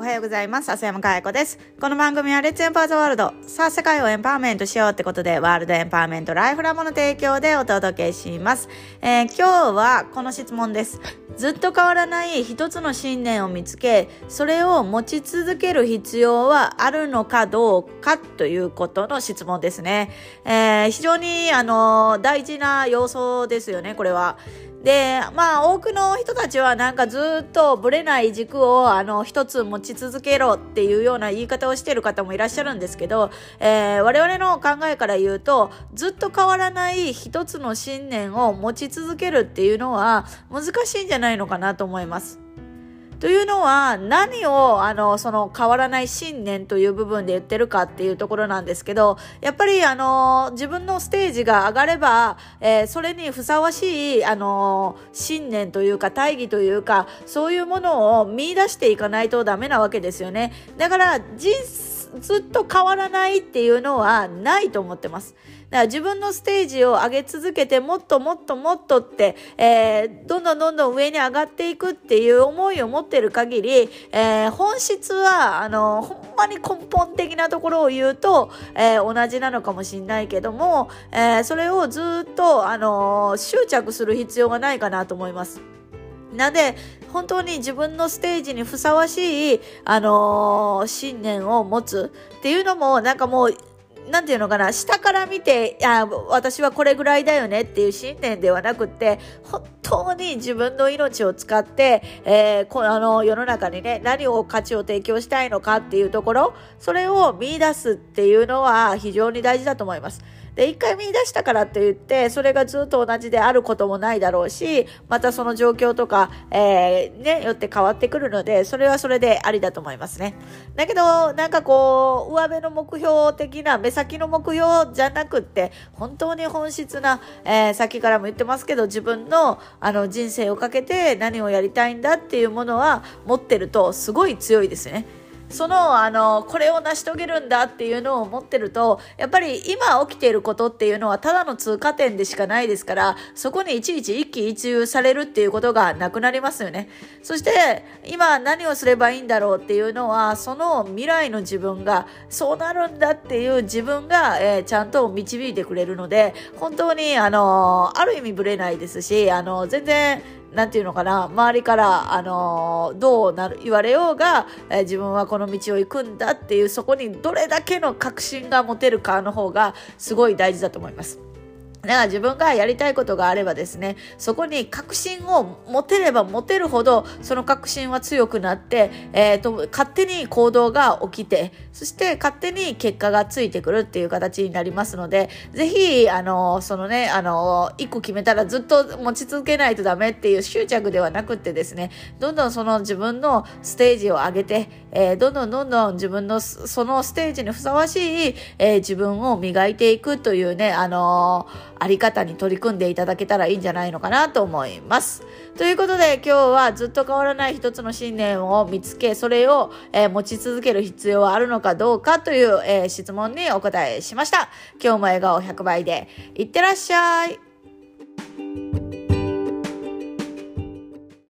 おはようございます。浅山かや子です。この番組はレッツエンパーズワールド。さあ、世界をエンパワーメントしようってことで、ワールドエンパワーメントライフラボの提供でお届けします。えー、今日はこの質問です。ずっと変わらない一つの信念を見つけ、それを持ち続ける必要はあるのかどうかということの質問ですね。えー、非常に、あの、大事な要素ですよね、これは。で、まあ、多くの人たちはなんかずっとぶれない軸を、あの、一つ持ち続けろっていうような言い方をしてる方もいらっしゃるんですけど、えー、我々の考えから言うと、ずっと変わらない一つの信念を持ち続けるっていうのは難しいんじゃないのかなと思います。というのは何をあのその変わらない信念という部分で言ってるかっていうところなんですけどやっぱりあの自分のステージが上がれば、えー、それにふさわしいあの信念というか大義というかそういうものを見出していかないとダメなわけですよねだからずっと変わらないっていうのはないと思ってます。だから自分のステージを上げ続けてもっともっともっとって、えー、どんどんどんどん上に上がっていくっていう思いを持ってる限り、えー、本質は、あの、ほんまに根本的なところを言うと、えー、同じなのかもしれないけども、えそれをずっと、あの執着する必要がないかなと思います。なので、本当に自分のステージにふさわしい、あのー、信念を持つっていうのも、なんかもう、なんていうのかな、下から見て、いや、私はこれぐらいだよねっていう信念ではなくて、本当に自分の命を使って、えー、こあの、世の中にね、何を価値を提供したいのかっていうところ、それを見出すっていうのは非常に大事だと思います。で、一回見出したからって言って、それがずっと同じであることもないだろうし、またその状況とか、えー、ね、よって変わってくるので、それはそれでありだと思いますね。だけど、なんかこう、上辺の目標的な、目先の目標じゃなくって、本当に本質な、えー、先からも言ってますけど、自分の、あの、人生をかけて何をやりたいんだっていうものは持ってると、すごい強いですね。その、あの、これを成し遂げるんだっていうのを持ってると、やっぱり今起きていることっていうのはただの通過点でしかないですから、そこにいちいち一喜一憂されるっていうことがなくなりますよね。そして、今何をすればいいんだろうっていうのは、その未来の自分が、そうなるんだっていう自分が、えー、ちゃんと導いてくれるので、本当に、あの、ある意味ぶれないですし、あの、全然、なんていうのかな、周りから、あのー、どうなる、言われようが、えー、自分はこの道を行くんだっていう、そこにどれだけの確信が持てるかの方が、すごい大事だと思います。だから自分がやりたいことがあればですね、そこに確信を持てれば持てるほど、その確信は強くなって、えっ、ー、と、勝手に行動が起きて、そして勝手に結果がついてくるっていう形になりますので、ぜひ、あの、そのね、あの、一個決めたらずっと持ち続けないとダメっていう執着ではなくってですね、どんどんその自分のステージを上げて、えー、どんどんどんどん自分のそのステージにふさわしい、えー、自分を磨いていくというね、あのあり方に取り組んでいただけたらいいんじゃないのかなと思います。ということで今日はずっと変わらない一つの信念を見つけ、それを、えー、持ち続ける必要はあるのかどうかという、えー、質問にお答えしました。今日も笑顔100倍でいってらっしゃい。